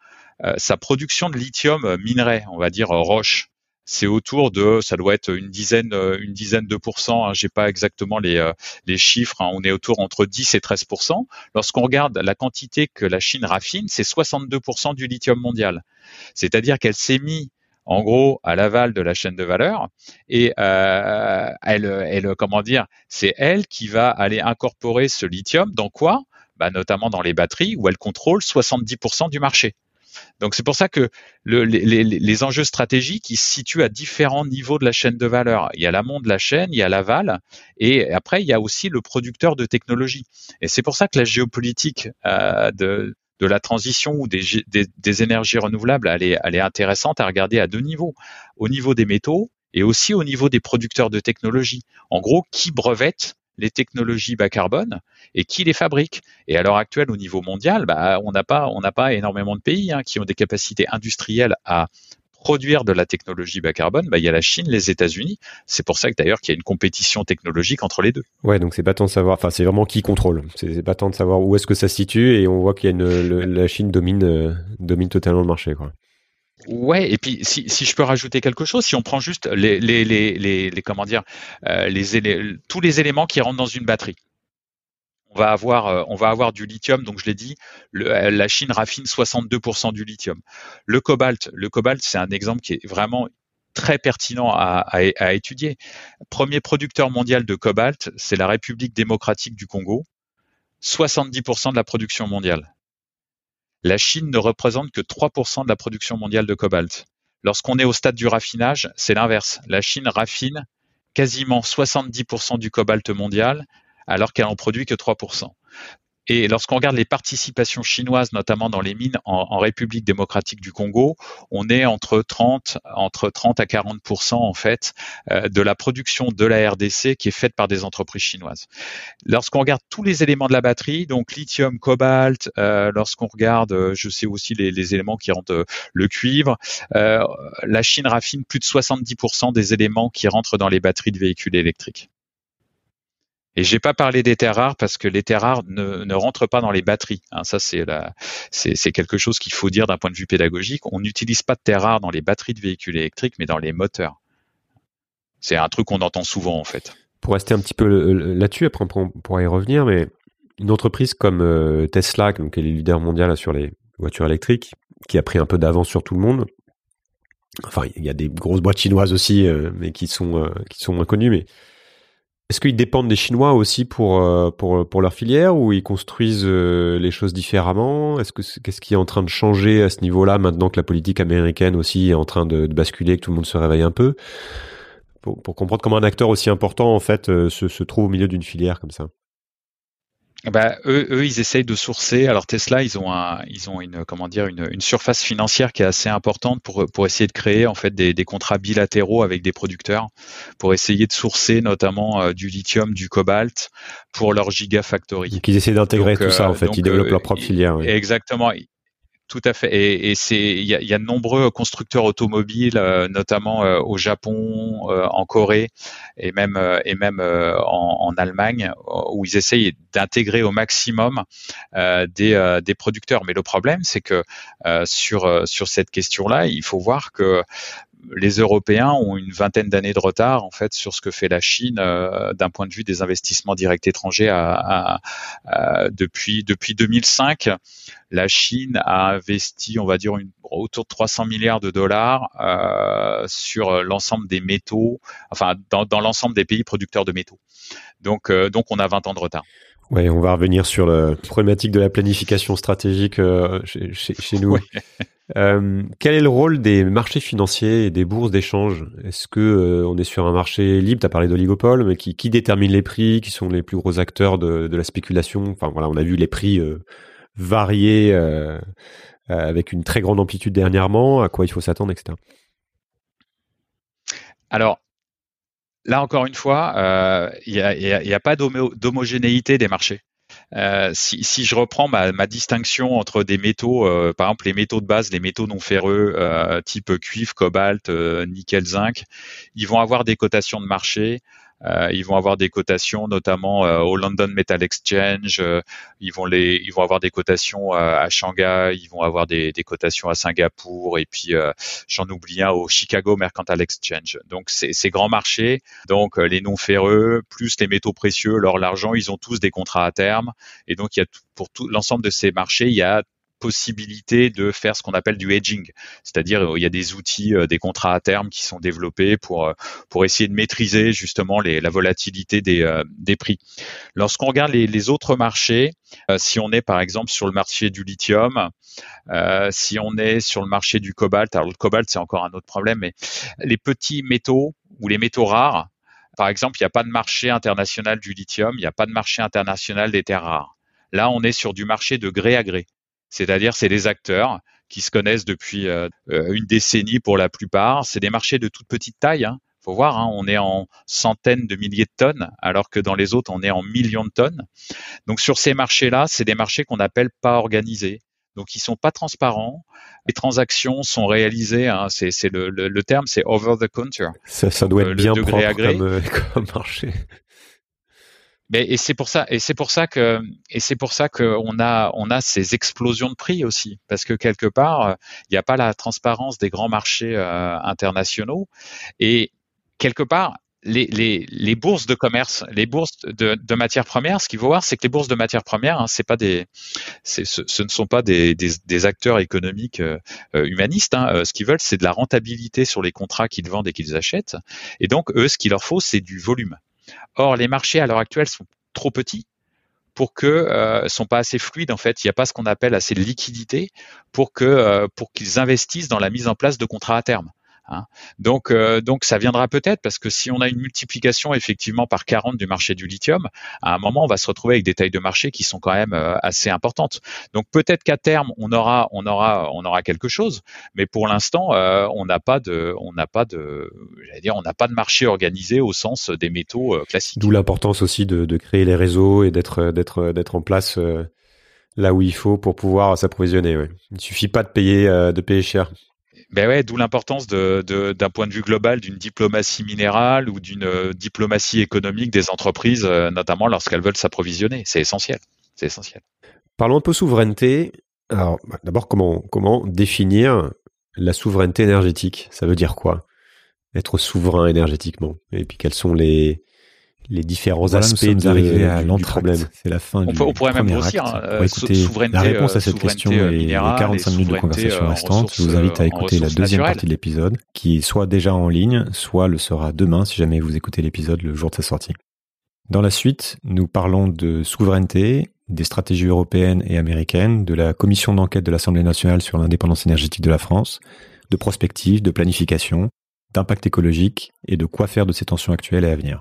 euh, sa production de lithium euh, minerai, on va dire euh, roche, c'est autour de, ça doit être une dizaine, une dizaine de pourcents. Hein, J'ai pas exactement les, les chiffres. Hein, on est autour entre 10 et 13% Lorsqu'on regarde la quantité que la Chine raffine, c'est 62% du lithium mondial. C'est-à-dire qu'elle s'est mise en gros à l'aval de la chaîne de valeur et euh, elle, elle, comment dire, c'est elle qui va aller incorporer ce lithium dans quoi? Bah, Notamment dans les batteries où elle contrôle 70% du marché. Donc c'est pour ça que le, les, les, enjeux stratégiques ils se situent à différents niveaux de la chaîne de valeur. Il y a l'amont de la chaîne, il y a l'aval, et après il y a aussi le producteur de technologie. Et c'est pour ça que la géopolitique euh, de, de la transition ou des, énergies renouvelables, elle est, intéressante à regarder à deux niveaux. Au niveau des métaux et aussi au niveau des producteurs de technologies. En gros, qui brevette les technologies bas carbone et qui les fabrique. Et à l'heure actuelle, au niveau mondial, bah, on n'a pas, on n'a pas énormément de pays hein, qui ont des capacités industrielles à produire de la technologie bas carbone, bah, il y a la Chine, les États-Unis. C'est pour ça que d'ailleurs qu'il y a une compétition technologique entre les deux. Ouais, donc c'est pas tant de savoir, enfin c'est vraiment qui contrôle. C'est pas tant de savoir où est-ce que ça se situe et on voit qu'il y a une, la Chine domine, euh, domine totalement le marché, quoi. Ouais, et puis si, si je peux rajouter quelque chose, si on prend juste les, les, les, les, comment dire, euh, les, tous les éléments qui rentrent dans une batterie on va avoir, euh, on va avoir du lithium. Donc je l'ai dit, euh, la Chine raffine 62% du lithium. Le cobalt, le cobalt, c'est un exemple qui est vraiment très pertinent à, à, étudier. Premier producteur mondial de cobalt, c'est la République démocratique du Congo. 70% de la production mondiale. La Chine ne représente que 3% de la production mondiale de cobalt. Lorsqu'on est au stade du raffinage, c'est l'inverse. La Chine raffine quasiment 70% du cobalt mondial alors qu'elle en produit que 3%. Et lorsqu'on regarde les participations chinoises, notamment dans les mines en, République démocratique du Congo, on est entre 30, entre 30 à 40 en fait euh, de la production de la RDC qui est faite par des entreprises chinoises. Lorsqu'on regarde tous les éléments de la batterie, donc lithium, cobalt, euh, lorsqu'on regarde, euh, je sais aussi les, les éléments qui rentrent le cuivre, la Chine raffine plus de 70% des éléments qui rentrent dans les batteries de véhicules électriques. Et j'ai pas parlé des terres rares parce que les terres rares ne, rentrent pas dans les batteries. Hein, ça, c'est, quelque chose qu'il faut dire d'un point de vue pédagogique. On n'utilise pas de terres rares dans les batteries de véhicules électriques, mais dans les moteurs. C'est un truc qu'on entend souvent en fait. Pour rester un petit peu là-dessus, après on pourra y revenir, mais une entreprise comme euh, Tesla, donc qui est le leader mondial sur les voitures électriques, qui a pris un peu d'avance sur tout le monde. Enfin, il y a des grosses boîtes chinoises aussi, euh, mais qui sont euh, qui sont moins connues, mais Est-ce qu'ils dépendent des Chinois aussi pour, euh, pour, pour leur filière ou ils construisent euh, les choses différemment? Est-ce que qu'est-ce qui est en train de changer à ce niveau-là maintenant que la politique américaine aussi est en train de, basculer, que tout le monde se réveille un peu? Pour, pour comprendre comment un acteur aussi important en fait euh, se, se trouve au milieu d'une filière comme ça bah, eux, eux, ils essayent de sourcer. Alors Tesla, ils ont un, ils ont une, comment dire, une, une, surface financière qui est assez importante pour pour essayer de créer en fait des, des contrats bilatéraux avec des producteurs, pour essayer de sourcer notamment euh, du lithium, du cobalt pour leur gigafactory. Donc ils essaient d'intégrer tout ça en fait. Donc, ils développent leur propre filière. Oui. Exactement. Tout à fait. Et, et c'est il y a, y a, de nombreux constructeurs automobiles, euh, notamment euh, au Japon, euh, en Corée et même et même en, en, Allemagne, où ils essayent d'intégrer au maximum des, des producteurs. Mais le problème, c'est que sur sur cette question-là, il faut voir que les Européens ont une vingtaine d'années de retard en fait sur ce que fait la Chine euh, d'un point de vue des investissements directs étrangers à, à, à, depuis depuis 2005. La Chine a investi, on va dire, une, autour de 300 milliards de dollars euh, sur l'ensemble des métaux, enfin dans, dans l'ensemble des pays producteurs de métaux. Donc euh, donc on a 20 ans de retard. Ouais, on va revenir sur la problématique de la planification stratégique euh, chez, chez, chez, nous. Ouais. Euh, quel est le rôle des marchés financiers et des bourses d'échange? Est-ce que euh, on est sur un marché libre? Tu as parlé d'oligopole, mais qui, qui, détermine les prix? Qui sont les plus gros acteurs de, de la spéculation? Enfin voilà, on a vu les prix euh, varier euh, avec une très grande amplitude dernièrement. À quoi il faut s'attendre, etc. Alors, là encore une fois, il n'y a, pas d'homogénéité des marchés. Euh, si, je reprends ma, distinction entre des métaux, euh, par exemple les métaux de base, les métaux non ferreux, euh, type cuivre, cobalt, euh, nickel, zinc, ils vont avoir des cotations de marché euh, ils vont avoir des cotations, notamment euh, au London Metal Exchange. Euh, ils vont les, ils vont avoir des cotations à Shanghai. Ils vont avoir des, des cotations à Singapour. Et puis j'en oublie un au Chicago Mercantile Exchange. Donc c'est ces grands marchés. Donc les non ferreux plus les métaux précieux, l'or, l'argent, ils ont tous des contrats à terme. Et donc il y a pour tout l'ensemble de ces marchés, il y a possibilité de faire ce qu'on appelle du hedging, c'est-à-dire il y a des outils, euh, des contrats à terme qui sont développés pour euh, pour essayer de maîtriser justement la volatilité des, euh, des prix. Lorsqu'on regarde les, les, autres marchés, si on est par exemple sur le marché du lithium, si on est sur le marché du cobalt, alors le cobalt c'est encore un autre problème, mais les petits métaux ou les métaux rares, par exemple, il n'y a pas de marché international du lithium, il n'y a pas de marché international des terres rares. Là, on est sur du marché de gré à gré. C'est-à-dire, c'est des acteurs qui se connaissent depuis euh, une décennie pour la plupart. C'est des marchés de toute petite taille. Hein. Faut voir, hein, on est en centaines de milliers de tonnes, alors que dans les autres, on est en millions de tonnes. Donc sur ces marchés-là, c'est des marchés qu'on appelle pas organisés. Donc ils sont pas transparents. Les transactions sont réalisées. Hein, c'est le, le, le, terme, c'est over the counter. Ça, ça doit être bien propre comme, euh, comme marché. Mais et c'est pour ça et c'est pour ça que et c'est pour ça qu'on a on a ces explosions de prix aussi parce que quelque part il n'y a pas la transparence des grands marchés euh, internationaux et quelque part les, les, les, bourses de commerce, les bourses de, de matières premières, ce qu'il faut voir, c'est que les bourses de matières premières, hein, c'est pas des, ce, ce, ne sont pas des, des, des acteurs économiques euh, humanistes. Hein. Euh, ce qu'ils veulent, c'est de la rentabilité sur les contrats qu'ils vendent et qu'ils achètent. Et donc, eux, ce qu'il leur faut, c'est du volume. Or, les marchés à l'heure actuelle sont trop petits pour que euh, sont pas assez fluides en fait. Il n'y a pas ce qu'on appelle assez de liquidité pour que euh, pour qu'ils investissent dans la mise en place de contrats à terme. Hein. Donc, euh, donc ça viendra peut-être parce que si on a une multiplication effectivement par 40 du marché du lithium, à un moment on va se retrouver avec des tailles de marché qui sont quand même euh, assez importantes. Donc peut-être qu'à terme on aura, on aura, on aura quelque chose, mais pour l'instant euh, on n'a pas de, on n'a pas de, j'allais dire, on n'a pas de marché organisé au sens des métaux euh, classiques. D'où l'importance aussi de, de, créer les réseaux et d'être, d'être, d'être en place là où il faut pour pouvoir s'approvisionner. Ouais. Il ne suffit pas de payer, de payer cher. Ben d'où l'importance d'un point de vue global d'une diplomatie minérale ou d'une euh, diplomatie économique des entreprises, euh, notamment lorsqu'elles veulent s'approvisionner. C'est essentiel. C'est essentiel. Parlons un peu souveraineté. Alors, bah, d'abord, comment, comment définir la souveraineté énergétique? Ça veut dire quoi? Être souverain énergétiquement? Et puis, quels sont les, les différents voilà, aspects de, arrivés à l'entreprise. C'est la fin on du peut, on pourrait même grossir. Hein, pour écouter la réponse à cette question et les 45 minutes de conversation restantes, je vous invite à écouter la deuxième partie de l'épisode, qui soit déjà en ligne, soit le sera demain si jamais vous écoutez l'épisode le jour de sa sortie. Dans la suite, nous parlons de souveraineté, des stratégies européennes et américaines, de la commission d'enquête de l'Assemblée nationale sur l'indépendance énergétique de la France, de prospective, de planification, d'impact écologique et de quoi faire de ces tensions actuelles et à venir.